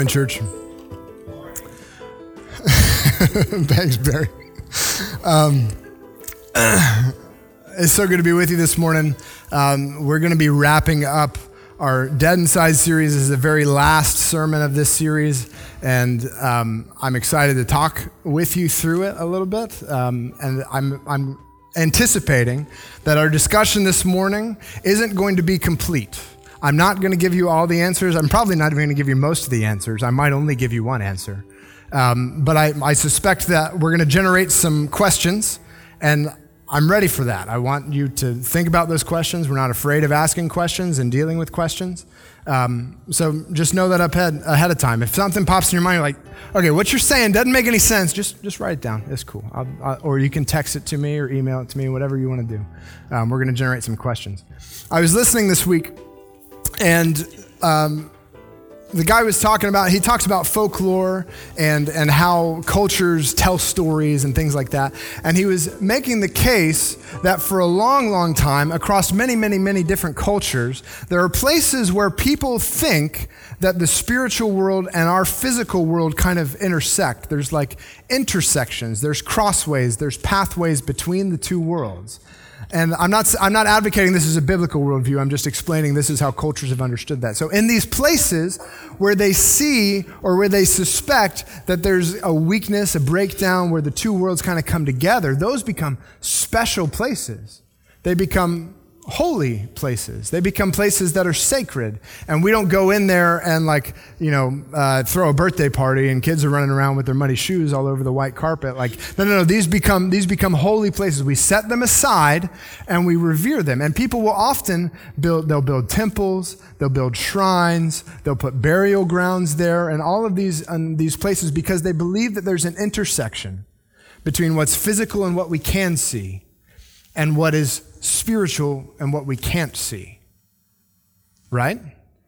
morning, church. Thanks, Barry. Um, it's so good to be with you this morning. Um, we're going to be wrapping up our Dead Inside series. This is the very last sermon of this series, and um, I'm excited to talk with you through it a little bit. Um, and I'm, I'm anticipating that our discussion this morning isn't going to be complete. I'm not going to give you all the answers. I'm probably not even going to give you most of the answers. I might only give you one answer. Um, but I, I suspect that we're going to generate some questions, and I'm ready for that. I want you to think about those questions. We're not afraid of asking questions and dealing with questions. Um, so just know that up ahead, ahead of time. If something pops in your mind, you're like, okay, what you're saying doesn't make any sense, just, just write it down. It's cool. I'll, I'll, or you can text it to me or email it to me, whatever you want to do. Um, we're going to generate some questions. I was listening this week and um, the guy was talking about, he talks about folklore and, and how cultures tell stories and things like that. And he was making the case that for a long, long time, across many, many, many different cultures, there are places where people think that the spiritual world and our physical world kind of intersect. There's like intersections, there's crossways, there's pathways between the two worlds. And I'm not, I'm not advocating this is a biblical worldview. I'm just explaining this is how cultures have understood that. So, in these places where they see or where they suspect that there's a weakness, a breakdown, where the two worlds kind of come together, those become special places. They become holy places. They become places that are sacred. And we don't go in there and, like, you know, uh, throw a birthday party and kids are running around with their muddy shoes all over the white carpet. Like, no, no, no. These become, these become holy places. We set them aside and we revere them. And people will often build, they'll build temples, they'll build shrines, they'll put burial grounds there, and all of these, um, these places because they believe that there's an intersection between what's physical and what we can see and what is spiritual and what we can't see. Right?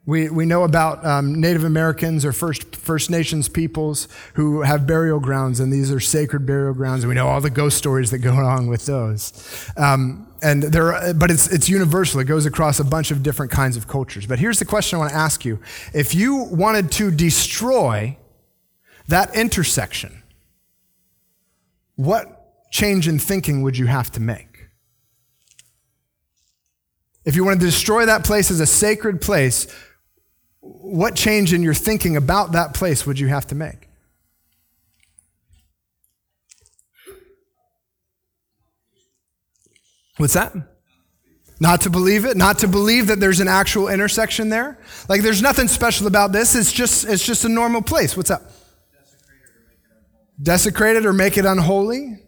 We, we know about um, Native Americans or First, First Nations peoples who have burial grounds, and these are sacred burial grounds, and we know all the ghost stories that go along with those. Um, and there, but it's, it's universal. It goes across a bunch of different kinds of cultures. But here's the question I want to ask you. If you wanted to destroy that intersection, what change in thinking would you have to make? If you want to destroy that place as a sacred place, what change in your thinking about that place would you have to make? What's that? Not to believe it, not to believe that there's an actual intersection there. Like there's nothing special about this. It's just it's just a normal place. What's up? Desecrated or make it unholy.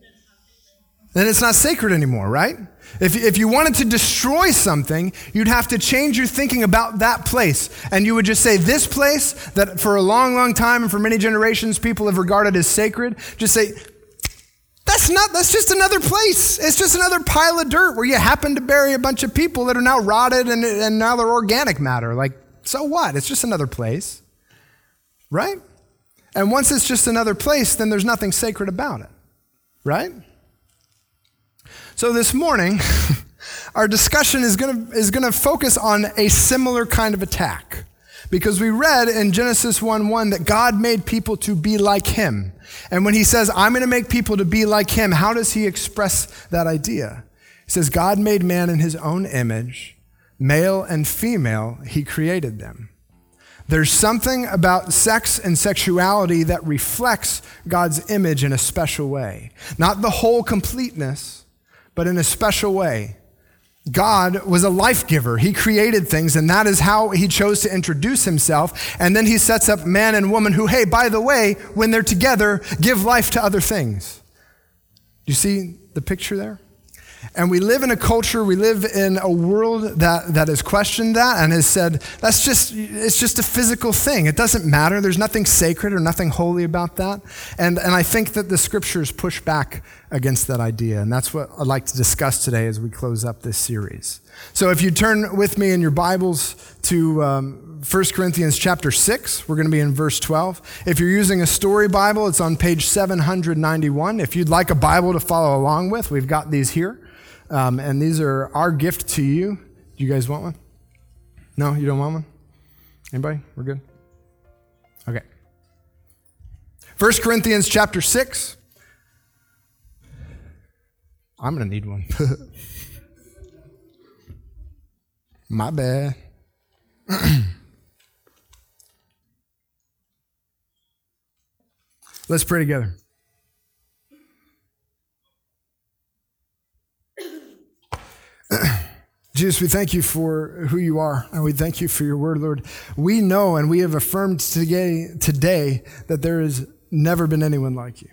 Then it's not sacred anymore, right? If, if you wanted to destroy something, you'd have to change your thinking about that place. And you would just say, This place that for a long, long time and for many generations people have regarded as sacred, just say, that's not, that's just another place. It's just another pile of dirt where you happen to bury a bunch of people that are now rotted and, and now they're organic matter. Like, so what? It's just another place. Right? And once it's just another place, then there's nothing sacred about it. Right? So this morning, our discussion is going is to focus on a similar kind of attack. Because we read in Genesis 1 1 that God made people to be like him. And when he says, I'm going to make people to be like him, how does he express that idea? He says, God made man in his own image, male and female, he created them. There's something about sex and sexuality that reflects God's image in a special way. Not the whole completeness, but in a special way. God was a life giver. He created things, and that is how he chose to introduce himself. And then he sets up man and woman who, hey, by the way, when they're together, give life to other things. Do you see the picture there? And we live in a culture, we live in a world that, that has questioned that and has said, that's just, it's just a physical thing. It doesn't matter. There's nothing sacred or nothing holy about that. And, and I think that the scriptures push back against that idea. And that's what I'd like to discuss today as we close up this series. So if you turn with me in your Bibles to um, 1 Corinthians chapter 6, we're going to be in verse 12. If you're using a story Bible, it's on page 791. If you'd like a Bible to follow along with, we've got these here. Um, and these are our gift to you. Do you guys want one? No, you don't want one? Anybody? We're good? Okay. 1 Corinthians chapter 6. I'm going to need one. My bad. Let's pray together. Jesus, we thank you for who you are, and we thank you for your word, Lord. We know and we have affirmed today, today that there has never been anyone like you.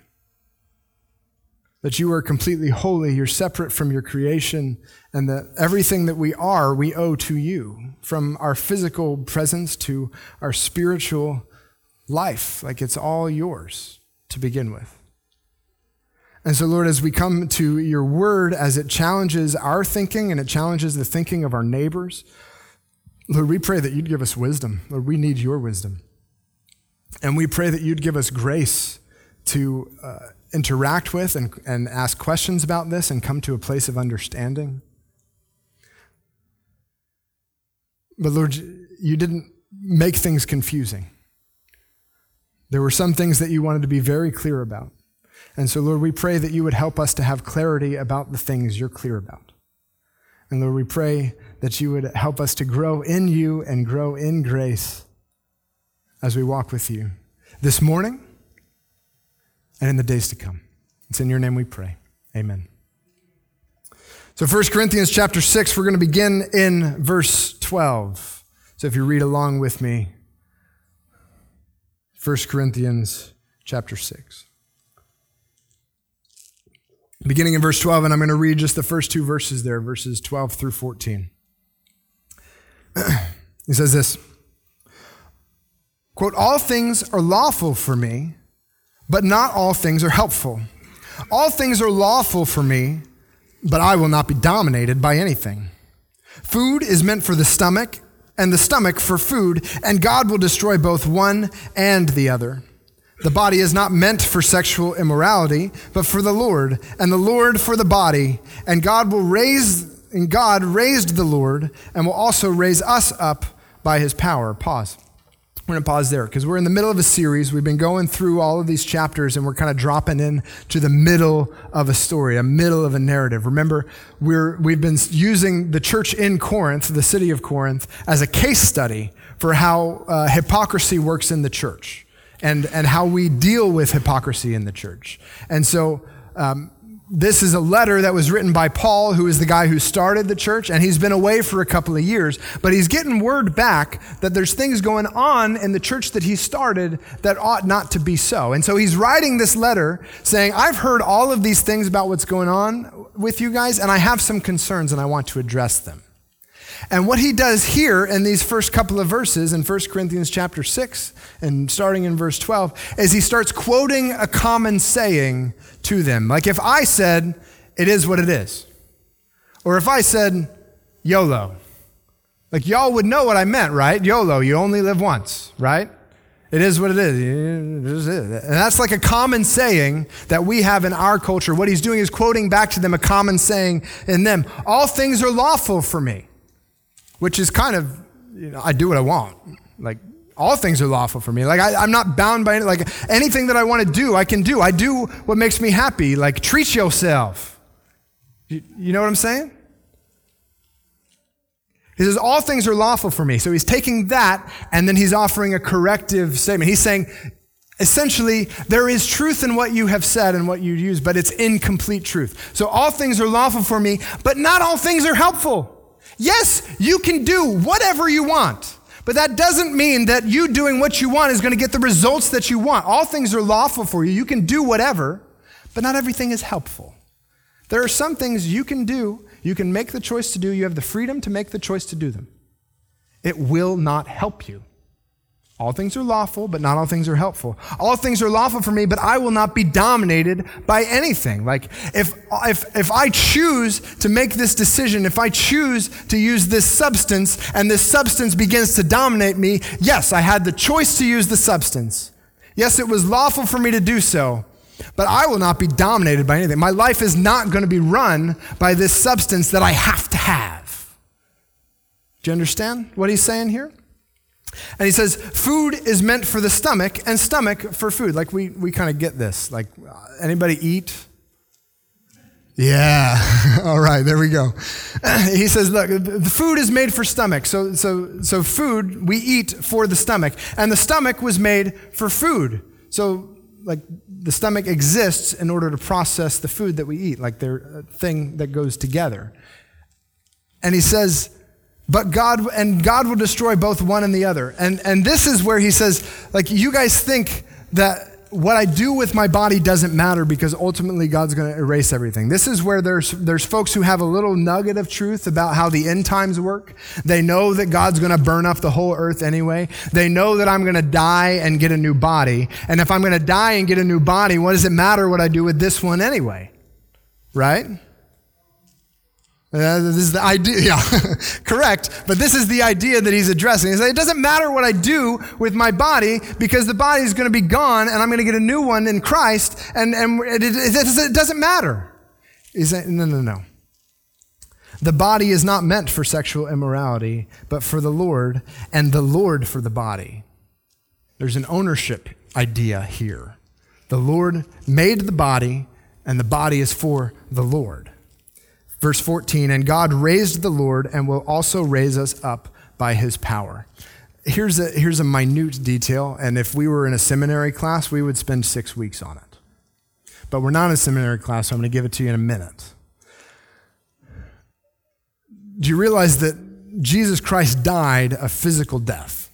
That you are completely holy, you're separate from your creation, and that everything that we are, we owe to you, from our physical presence to our spiritual life. Like it's all yours to begin with. And so, Lord, as we come to your word, as it challenges our thinking and it challenges the thinking of our neighbors, Lord, we pray that you'd give us wisdom. Lord, we need your wisdom. And we pray that you'd give us grace to uh, interact with and, and ask questions about this and come to a place of understanding. But Lord, you didn't make things confusing. There were some things that you wanted to be very clear about. And so, Lord, we pray that you would help us to have clarity about the things you're clear about. And Lord, we pray that you would help us to grow in you and grow in grace as we walk with you this morning and in the days to come. It's in your name we pray. Amen. So 1 Corinthians chapter 6, we're going to begin in verse 12. So if you read along with me, 1 Corinthians chapter 6 beginning in verse 12, and I'm going to read just the first two verses there, verses 12 through 14. he says this quote, All things are lawful for me, but not all things are helpful. All things are lawful for me, but I will not be dominated by anything. Food is meant for the stomach, and the stomach for food, and God will destroy both one and the other. The body is not meant for sexual immorality, but for the Lord, and the Lord for the body. And God will raise, and God raised the Lord, and will also raise us up by his power. Pause. We're going to pause there because we're in the middle of a series. We've been going through all of these chapters and we're kind of dropping in to the middle of a story, a middle of a narrative. Remember, we're, we've been using the church in Corinth, the city of Corinth, as a case study for how uh, hypocrisy works in the church and, and how we deal with hypocrisy in the church. And so, um, this is a letter that was written by Paul, who is the guy who started the church, and he's been away for a couple of years, but he's getting word back that there's things going on in the church that he started that ought not to be so. And so he's writing this letter saying, I've heard all of these things about what's going on with you guys, and I have some concerns and I want to address them. And what he does here in these first couple of verses in 1 Corinthians chapter 6 and starting in verse 12 is he starts quoting a common saying to them. Like if I said, it is what it is, or if I said, YOLO, like y'all would know what I meant, right? YOLO, you only live once, right? It is what it is. And that's like a common saying that we have in our culture. What he's doing is quoting back to them a common saying in them. All things are lawful for me which is kind of, you know, I do what I want. Like, all things are lawful for me. Like, I, am not bound by any, like anything that I want to do, I can do. I do what makes me happy. Like, treat yourself. You, you know what I'm saying? He says, All things are lawful for me. So he's taking that and then he's offering a corrective statement. He's saying, essentially, there is truth in what you have said and what you use, but it's incomplete truth. So all things are lawful for me, but not all things are helpful. Yes, you can do whatever you want, but that doesn't mean that you doing what you want is going to get the results that you want. All things are lawful for you. You can do whatever, but not everything is helpful. There are some things you can do, you can make the choice to do, you have the freedom to make the choice to do them. It will not help you. All things are lawful, but not all things are helpful. All things are lawful for me, but I will not be dominated by anything. Like if, if, if I choose to make this decision, if I choose to use this substance and this substance begins to dominate me, yes, I had the choice to use the substance. Yes, it was lawful for me to do so, but I will not be dominated by anything. My life is not going to be run by this substance that I have to have. Do you understand what he's saying here? And he says, food is meant for the stomach and stomach for food. Like we, we kind of get this. Like, uh, anybody eat? Yeah. All right, there we go. he says, look, the food is made for stomach. So, so, so food we eat for the stomach. And the stomach was made for food. So, like, the stomach exists in order to process the food that we eat. Like, they're a thing that goes together. And he says, but God, and God will destroy both one and the other. And, and this is where he says, like, you guys think that what I do with my body doesn't matter because ultimately God's going to erase everything. This is where there's, there's folks who have a little nugget of truth about how the end times work. They know that God's going to burn up the whole earth anyway. They know that I'm going to die and get a new body. And if I'm going to die and get a new body, what does it matter what I do with this one anyway? Right? Uh, this is the idea, yeah, correct. But this is the idea that he's addressing. He says, it doesn't matter what I do with my body because the body is going to be gone and I'm going to get a new one in Christ and, and it, it, it doesn't matter. He said, no, no, no. The body is not meant for sexual immorality, but for the Lord and the Lord for the body. There's an ownership idea here. The Lord made the body and the body is for the Lord. Verse 14, and God raised the Lord and will also raise us up by his power. Here's a, here's a minute detail, and if we were in a seminary class, we would spend six weeks on it. But we're not in a seminary class, so I'm going to give it to you in a minute. Do you realize that Jesus Christ died a physical death?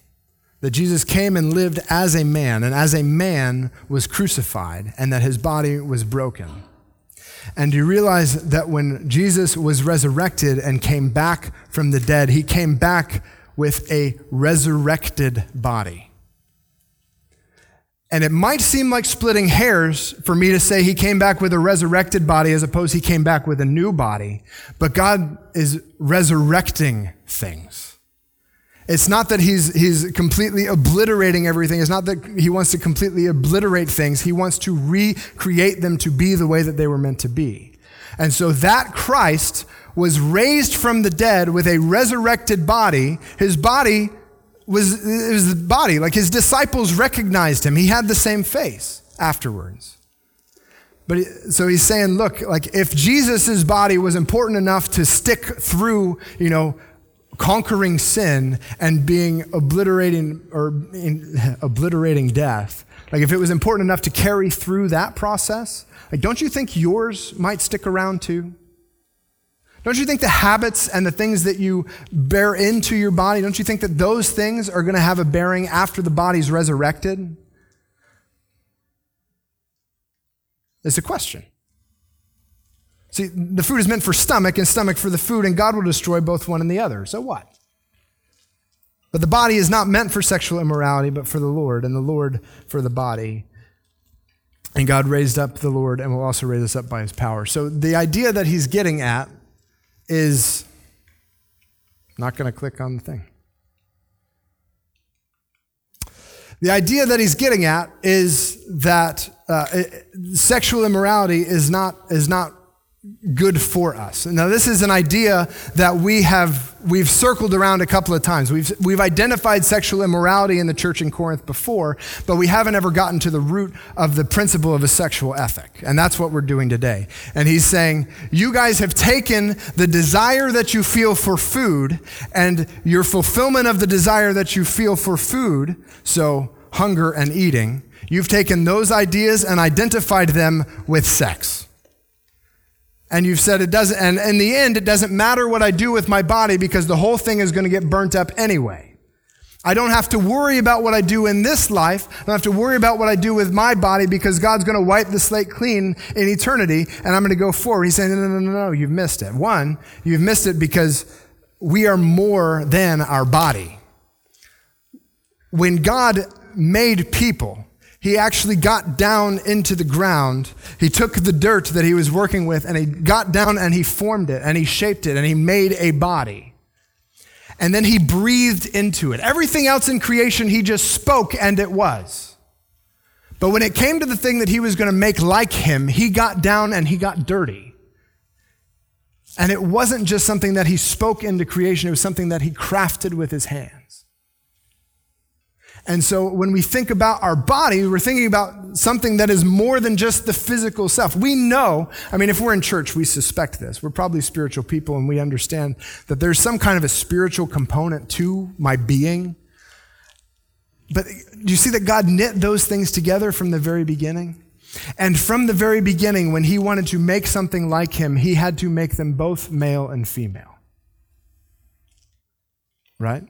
That Jesus came and lived as a man, and as a man was crucified, and that his body was broken. And you realize that when Jesus was resurrected and came back from the dead, he came back with a resurrected body? And it might seem like splitting hairs for me to say he came back with a resurrected body as opposed he came back with a new body, but God is resurrecting things. It's not that he's, he's completely obliterating everything. It's not that he wants to completely obliterate things. He wants to recreate them to be the way that they were meant to be. And so that Christ was raised from the dead with a resurrected body. His body was, it was the body. Like his disciples recognized him. He had the same face afterwards. But so he's saying, look, like if Jesus' body was important enough to stick through, you know, conquering sin and being obliterating or in, obliterating death, like if it was important enough to carry through that process, like don't you think yours might stick around too? Don't you think the habits and the things that you bear into your body, don't you think that those things are going to have a bearing after the body's resurrected? It's a question. See, the food is meant for stomach and stomach for the food, and God will destroy both one and the other. So what? But the body is not meant for sexual immorality, but for the Lord, and the Lord for the body. And God raised up the Lord and will also raise us up by his power. So the idea that he's getting at is not going to click on the thing. The idea that he's getting at is that uh, sexual immorality is not, is not good for us. Now, this is an idea that we have we've circled around a couple of times. We've we've identified sexual immorality in the church in Corinth before, but we haven't ever gotten to the root of the principle of a sexual ethic. And that's what we're doing today. And he's saying, you guys have taken the desire that you feel for food and your fulfillment of the desire that you feel for food, so hunger and eating, you've taken those ideas and identified them with sex and you've said it doesn't, and in the end, it doesn't matter what I do with my body because the whole thing is going to get burnt up anyway. I don't have to worry about what I do in this life. I don't have to worry about what I do with my body because God's going to wipe the slate clean in eternity and I'm going to go forward. He's saying, no, no, no, no, no, you've missed it. One, you've missed it because we are more than our body. When God made people, he actually got down into the ground. He took the dirt that he was working with and he got down and he formed it and he shaped it and he made a body. And then he breathed into it. Everything else in creation, he just spoke and it was. But when it came to the thing that he was going to make like him, he got down and he got dirty. And it wasn't just something that he spoke into creation, it was something that he crafted with his hands. And so when we think about our body, we're thinking about something that is more than just the physical self. We know, I mean, if we're in church, we suspect this. We're probably spiritual people and we understand that there's some kind of a spiritual component to my being. But do you see that God knit those things together from the very beginning? And from the very beginning, when he wanted to make something like him, he had to make them both male and female. Right?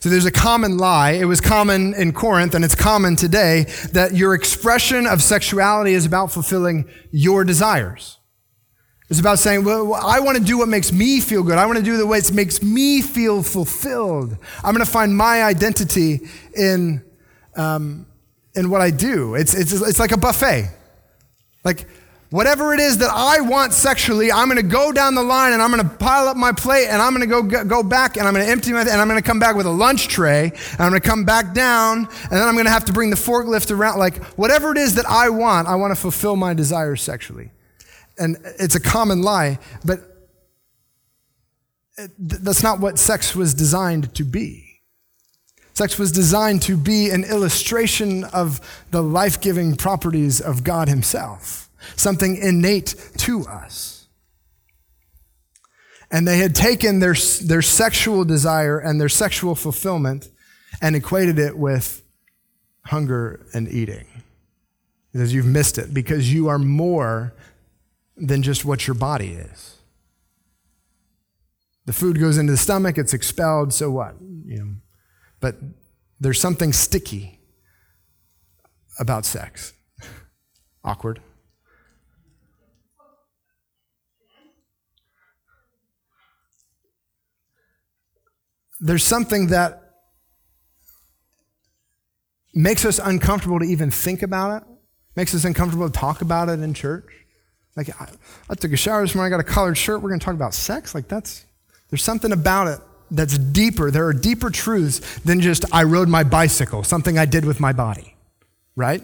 So there's a common lie. It was common in Corinth and it's common today that your expression of sexuality is about fulfilling your desires. It's about saying, well, I want to do what makes me feel good. I want to do the way it makes me feel fulfilled. I'm going to find my identity in, um, in what I do. It's, it's, it's like a buffet. Like, Whatever it is that I want sexually, I'm going to go down the line and I'm going to pile up my plate and I'm going to go go back and I'm going to empty my and I'm going to come back with a lunch tray and I'm going to come back down and then I'm going to have to bring the forklift around. Like whatever it is that I want, I want to fulfill my desires sexually. And it's a common lie, but that's not what sex was designed to be. Sex was designed to be an illustration of the life giving properties of God Himself something innate to us. And they had taken their, their sexual desire and their sexual fulfillment and equated it with hunger and eating. Because you've missed it, because you are more than just what your body is. The food goes into the stomach, it's expelled, so what? You know, but there's something sticky about sex. Awkward. There's something that makes us uncomfortable to even think about it, makes us uncomfortable to talk about it in church. Like, I, I took a shower this morning, I got a collared shirt, we're going to talk about sex. Like, that's, there's something about it that's deeper. There are deeper truths than just, I rode my bicycle, something I did with my body, right?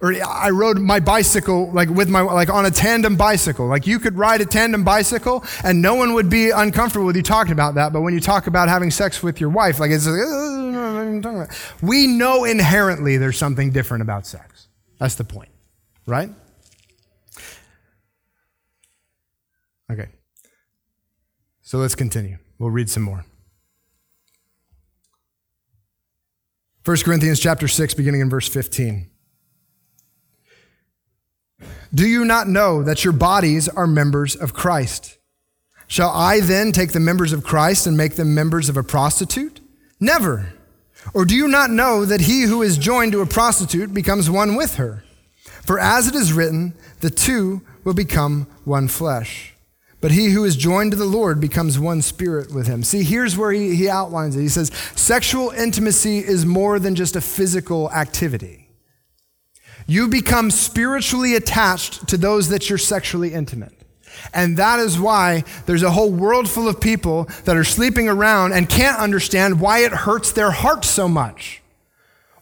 Or I rode my bicycle like with my like on a tandem bicycle. Like you could ride a tandem bicycle and no one would be uncomfortable with you talking about that. But when you talk about having sex with your wife, like it's like, we know inherently there's something different about sex. That's the point, right? Okay. So let's continue. We'll read some more. 1 Corinthians chapter 6 beginning in verse 15. Do you not know that your bodies are members of Christ? Shall I then take the members of Christ and make them members of a prostitute? Never. Or do you not know that he who is joined to a prostitute becomes one with her? For as it is written, the two will become one flesh. But he who is joined to the Lord becomes one spirit with him. See, here's where he, he outlines it. He says, sexual intimacy is more than just a physical activity. You become spiritually attached to those that you're sexually intimate. And that is why there's a whole world full of people that are sleeping around and can't understand why it hurts their heart so much.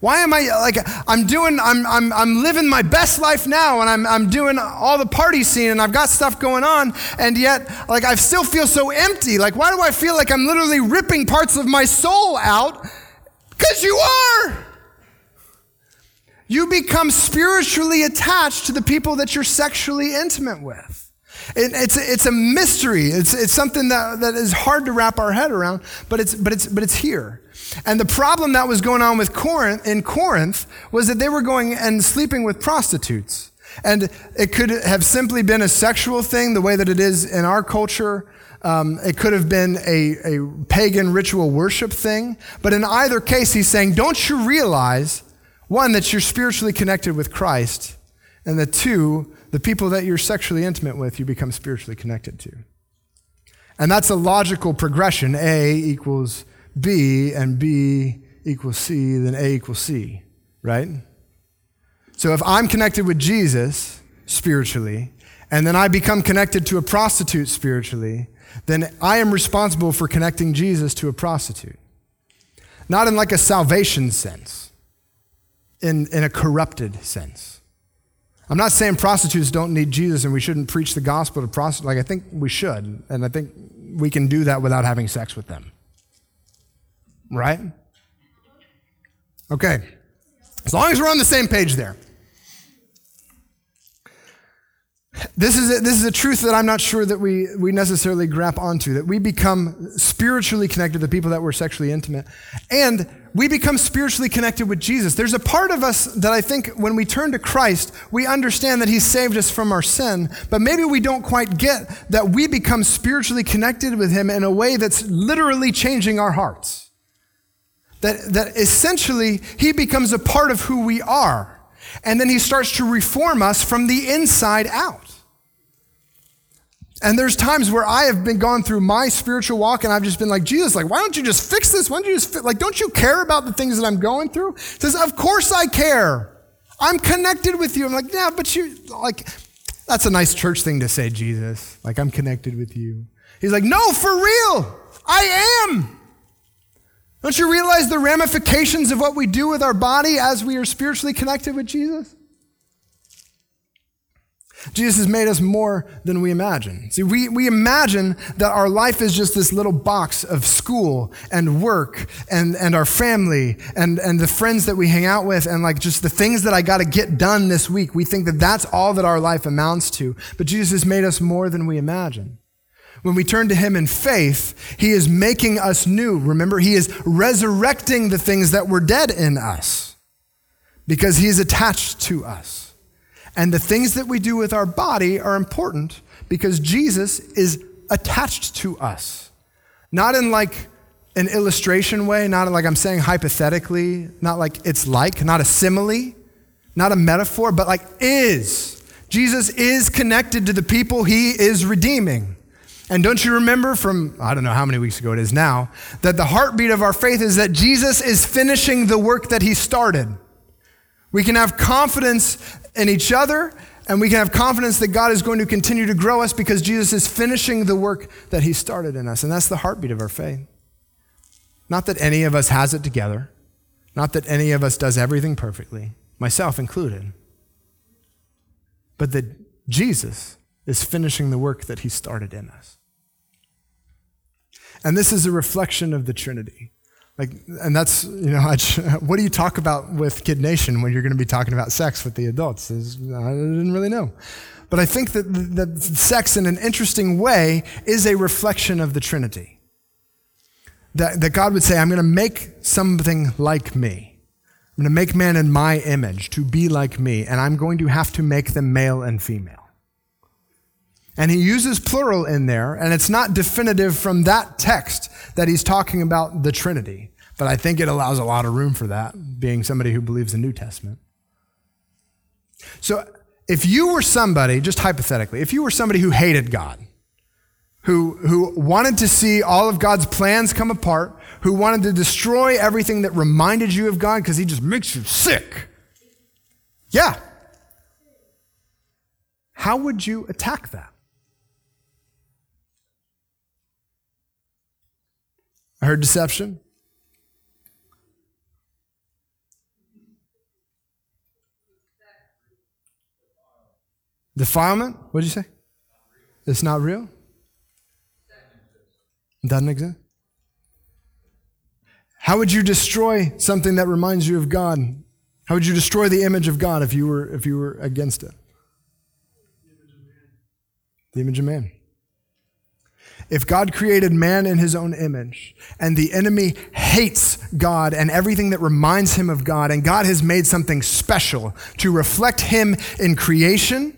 Why am I like I'm doing I'm I'm I'm living my best life now and I'm I'm doing all the party scene and I've got stuff going on and yet like I still feel so empty. Like why do I feel like I'm literally ripping parts of my soul out? Cuz you are. You become spiritually attached to the people that you're sexually intimate with. It, it's, it's a mystery. It's, it's something that, that is hard to wrap our head around, but it's, but, it's, but it's here. And the problem that was going on with Corinth, in Corinth was that they were going and sleeping with prostitutes. And it could have simply been a sexual thing, the way that it is in our culture. Um, it could have been a, a pagan ritual worship thing. But in either case, he's saying, don't you realize one, that you're spiritually connected with Christ, and the two, the people that you're sexually intimate with, you become spiritually connected to. And that's a logical progression. A equals B, and B equals C, then A equals C, right? So if I'm connected with Jesus spiritually, and then I become connected to a prostitute spiritually, then I am responsible for connecting Jesus to a prostitute. Not in like a salvation sense in, in a corrupted sense. I'm not saying prostitutes don't need Jesus and we shouldn't preach the gospel to prostitutes. Like, I think we should. And I think we can do that without having sex with them. right? Okay. As long as we're on the same page there. This is, a, this is a truth that I'm not sure that we, we necessarily grab onto, that we become spiritually connected to people that we're sexually intimate. And we become spiritually connected with Jesus. There's a part of us that I think when we turn to Christ, we understand that He saved us from our sin, but maybe we don't quite get that we become spiritually connected with Him in a way that's literally changing our hearts. That, that essentially He becomes a part of who we are. And then He starts to reform us from the inside out. And there's times where I have been gone through my spiritual walk and I've just been like, Jesus, like, why don't you just fix this? Why don't you just, fi-? like, don't you care about the things that I'm going through? He says, of course I care. I'm connected with you. I'm like, yeah, but you, like, that's a nice church thing to say, Jesus. Like, I'm connected with you. He's like, no, for real. I am. Don't you realize the ramifications of what we do with our body as we are spiritually connected with Jesus? Jesus has made us more than we imagine. See, we, we imagine that our life is just this little box of school and work and, and our family and, and the friends that we hang out with and like just the things that I got to get done this week. We think that that's all that our life amounts to. But Jesus has made us more than we imagine. When we turn to Him in faith, He is making us new. Remember, He is resurrecting the things that were dead in us because He is attached to us. And the things that we do with our body are important because Jesus is attached to us. Not in like an illustration way, not like I'm saying hypothetically, not like it's like, not a simile, not a metaphor, but like is. Jesus is connected to the people he is redeeming. And don't you remember from, I don't know how many weeks ago it is now, that the heartbeat of our faith is that Jesus is finishing the work that he started. We can have confidence in each other, and we can have confidence that God is going to continue to grow us because Jesus is finishing the work that He started in us. And that's the heartbeat of our faith. Not that any of us has it together, not that any of us does everything perfectly, myself included, but that Jesus is finishing the work that He started in us. And this is a reflection of the Trinity. Like, and that's, you know, what do you talk about with Kid Nation when you're going to be talking about sex with the adults? Is, I didn't really know. But I think that, that sex, in an interesting way, is a reflection of the Trinity. That, that God would say, I'm going to make something like me. I'm going to make man in my image to be like me, and I'm going to have to make them male and female. And he uses plural in there, and it's not definitive from that text that he's talking about the Trinity. But I think it allows a lot of room for that, being somebody who believes the New Testament. So if you were somebody, just hypothetically, if you were somebody who hated God, who, who wanted to see all of God's plans come apart, who wanted to destroy everything that reminded you of God because he just makes you sick. Yeah. How would you attack that? I heard deception. Defilement? What did you say? It's not real? It doesn't exist? How would you destroy something that reminds you of God? How would you destroy the image of God if you were, if you were against it? The image of man. If God created man in his own image and the enemy hates God and everything that reminds him of God, and God has made something special to reflect him in creation,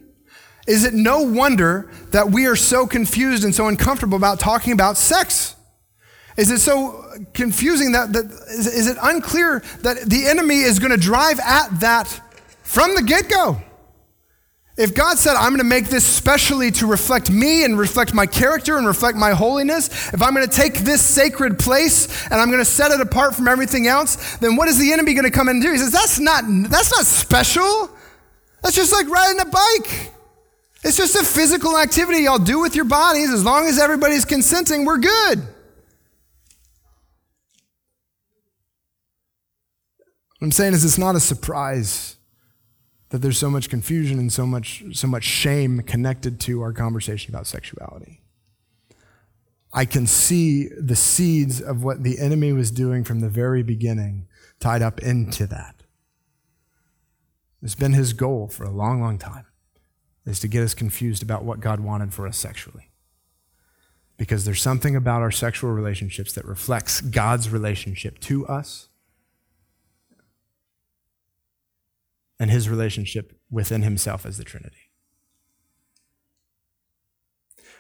is it no wonder that we are so confused and so uncomfortable about talking about sex? Is it so confusing that, that is, is it unclear that the enemy is going to drive at that from the get go? If God said, I'm going to make this specially to reflect me and reflect my character and reflect my holiness, if I'm going to take this sacred place and I'm going to set it apart from everything else, then what is the enemy going to come in and do? He says, that's not, that's not special. That's just like riding a bike. It's just a physical activity y'all do with your bodies. As long as everybody's consenting, we're good. What I'm saying is, it's not a surprise that there's so much confusion and so much, so much shame connected to our conversation about sexuality. I can see the seeds of what the enemy was doing from the very beginning tied up into that. It's been his goal for a long, long time, is to get us confused about what God wanted for us sexually. Because there's something about our sexual relationships that reflects God's relationship to us and his relationship within himself as the Trinity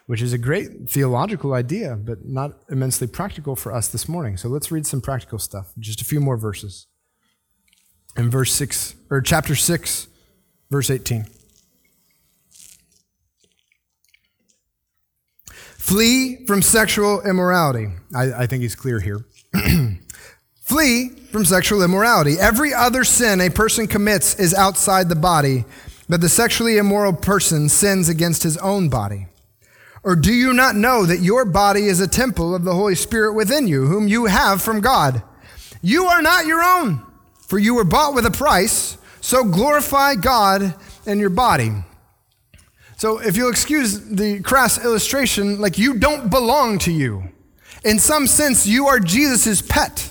which is a great theological idea, but not immensely practical for us this morning. So let's read some practical stuff, just a few more verses. In verse 6, or chapter 6, verse 18. Flee from sexual immorality. I, I think he's clear here. Flee from sexual immorality. Every other sin a person commits is outside the body, but the sexually immoral person sins against his own body. Or do you not know that your body is a temple of the Holy Spirit within you, whom you have from God? You are not your own, for you were bought with a price, so glorify God in your body. So, if you'll excuse the crass illustration, like you don't belong to you. In some sense, you are Jesus' pet.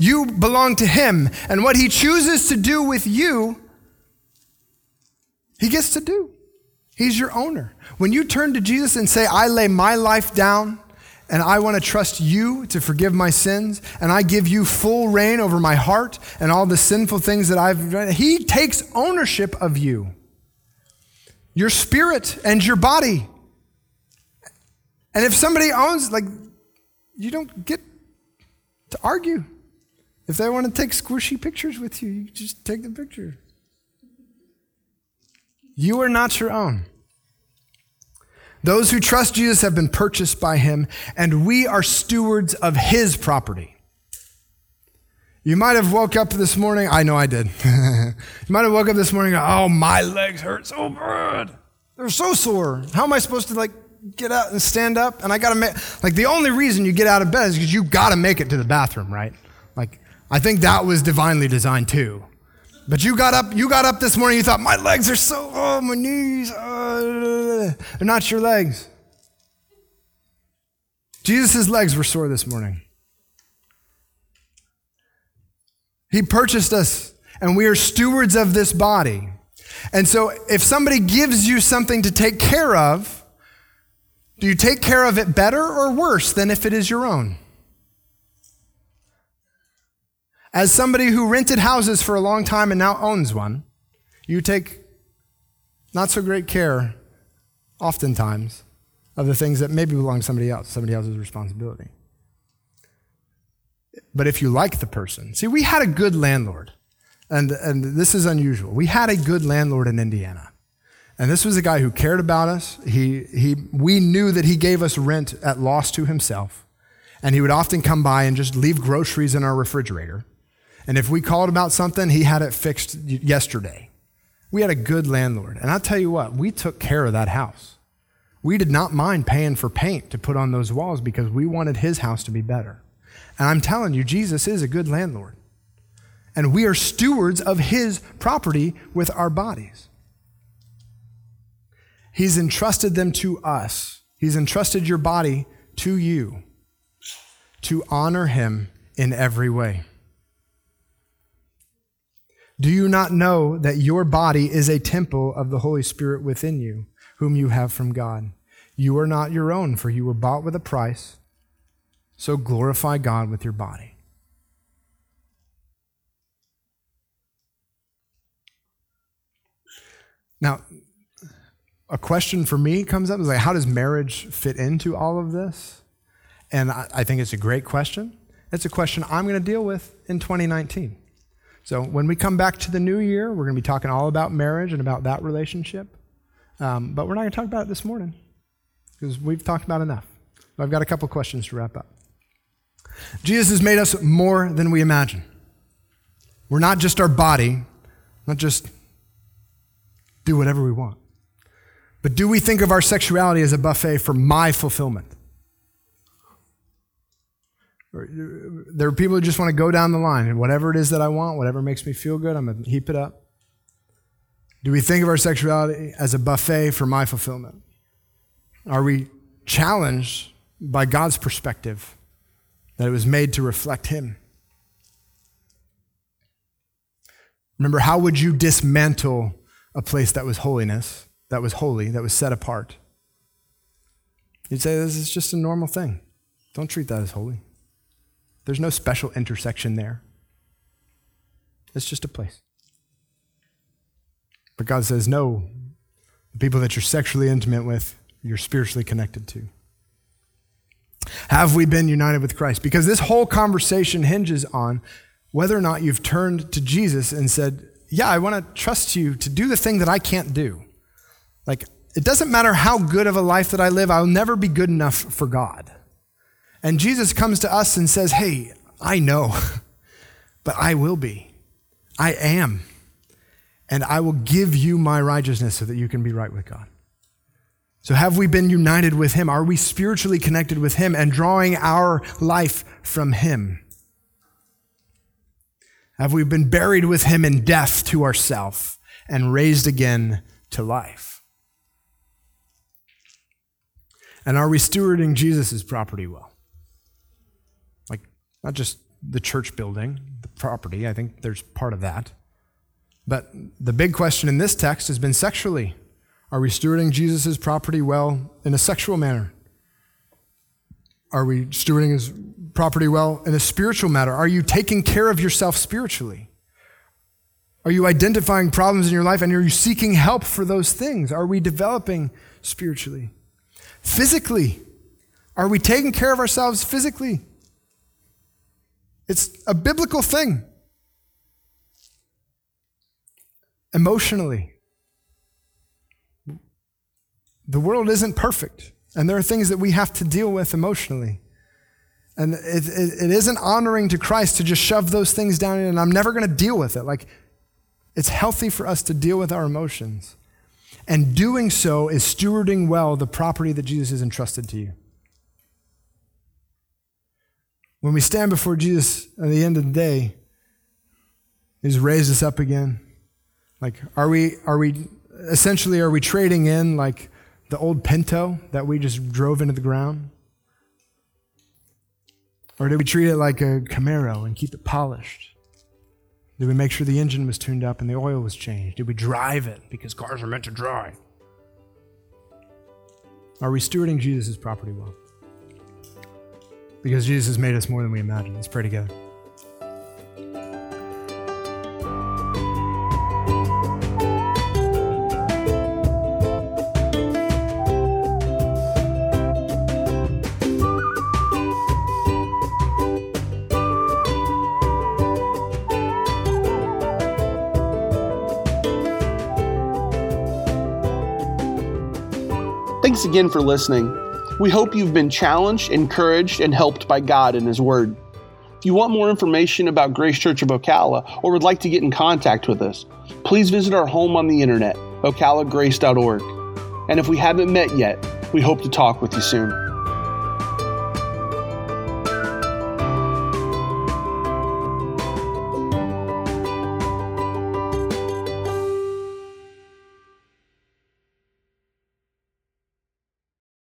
You belong to him, and what he chooses to do with you, he gets to do. He's your owner. When you turn to Jesus and say, I lay my life down and I want to trust you to forgive my sins, and I give you full reign over my heart and all the sinful things that I've done, He takes ownership of you, your spirit and your body. And if somebody owns, like, you don't get to argue. If they want to take squishy pictures with you, you just take the picture. You are not your own. Those who trust Jesus have been purchased by him, and we are stewards of his property. You might have woke up this morning. I know I did. you might have woke up this morning. And oh, my legs hurt so bad. They're so sore. How am I supposed to like get out and stand up? And I got to make like the only reason you get out of bed is because you got to make it to the bathroom, right? Like I think that was divinely designed too. But you got up, you got up this morning, you thought, my legs are so, oh, my knees, oh, they're not your legs. Jesus' legs were sore this morning. He purchased us, and we are stewards of this body. And so, if somebody gives you something to take care of, do you take care of it better or worse than if it is your own? As somebody who rented houses for a long time and now owns one, you take not so great care, oftentimes, of the things that maybe belong to somebody else, somebody else's responsibility. But if you like the person, see, we had a good landlord, and, and this is unusual. We had a good landlord in Indiana. And this was a guy who cared about us. He, he, we knew that he gave us rent at loss to himself. And he would often come by and just leave groceries in our refrigerator. And if we called about something, he had it fixed yesterday. We had a good landlord. And I'll tell you what, we took care of that house. We did not mind paying for paint to put on those walls because we wanted his house to be better. And I'm telling you, Jesus is a good landlord. And we are stewards of his property with our bodies. He's entrusted them to us. He's entrusted your body to you to honor him in every way. Do you not know that your body is a temple of the Holy Spirit within you, whom you have from God? You are not your own, for you were bought with a price. So glorify God with your body. Now, a question for me comes up is like, how does marriage fit into all of this? And I, I think it's a great question. It's a question I'm going to deal with in 2019. So when we come back to the new year, we're going to be talking all about marriage and about that relationship. Um, but we're not going to talk about it this morning because we've talked about enough. I've got a couple questions to wrap up. Jesus has made us more than we imagine. We're not just our body, not just do whatever we want. But do we think of our sexuality as a buffet for my fulfillment? Uh, there are people who just want to go down the line and whatever it is that I want, whatever makes me feel good, I'm going to heap it up. Do we think of our sexuality as a buffet for my fulfillment? Are we challenged by God's perspective, that it was made to reflect Him. Remember, how would you dismantle a place that was holiness, that was holy, that was set apart? You'd say, This is just a normal thing. Don't treat that as holy. There's no special intersection there. It's just a place. But God says, No, the people that you're sexually intimate with, you're spiritually connected to. Have we been united with Christ? Because this whole conversation hinges on whether or not you've turned to Jesus and said, Yeah, I want to trust you to do the thing that I can't do. Like, it doesn't matter how good of a life that I live, I'll never be good enough for God. And Jesus comes to us and says, Hey, I know, but I will be. I am. And I will give you my righteousness so that you can be right with God. So, have we been united with Him? Are we spiritually connected with Him and drawing our life from Him? Have we been buried with Him in death to ourself and raised again to life? And are we stewarding Jesus' property well? Not just the church building, the property, I think there's part of that. But the big question in this text has been sexually. Are we stewarding Jesus' property well in a sexual manner? Are we stewarding his property well in a spiritual matter? Are you taking care of yourself spiritually? Are you identifying problems in your life and are you seeking help for those things? Are we developing spiritually? Physically, are we taking care of ourselves physically? It's a biblical thing. Emotionally, the world isn't perfect, and there are things that we have to deal with emotionally. And it, it, it isn't honoring to Christ to just shove those things down and I'm never going to deal with it. Like, it's healthy for us to deal with our emotions. And doing so is stewarding well the property that Jesus has entrusted to you. When we stand before Jesus at the end of the day, He's raised us up again. Like, are we, are we, essentially, are we trading in like the old Pinto that we just drove into the ground? Or did we treat it like a Camaro and keep it polished? Did we make sure the engine was tuned up and the oil was changed? Did we drive it because cars are meant to drive? Are we stewarding Jesus' property well? Because Jesus has made us more than we imagine. Let's pray together. Thanks again for listening. We hope you've been challenged, encouraged, and helped by God and His Word. If you want more information about Grace Church of Ocala or would like to get in contact with us, please visit our home on the internet, ocalagrace.org. And if we haven't met yet, we hope to talk with you soon.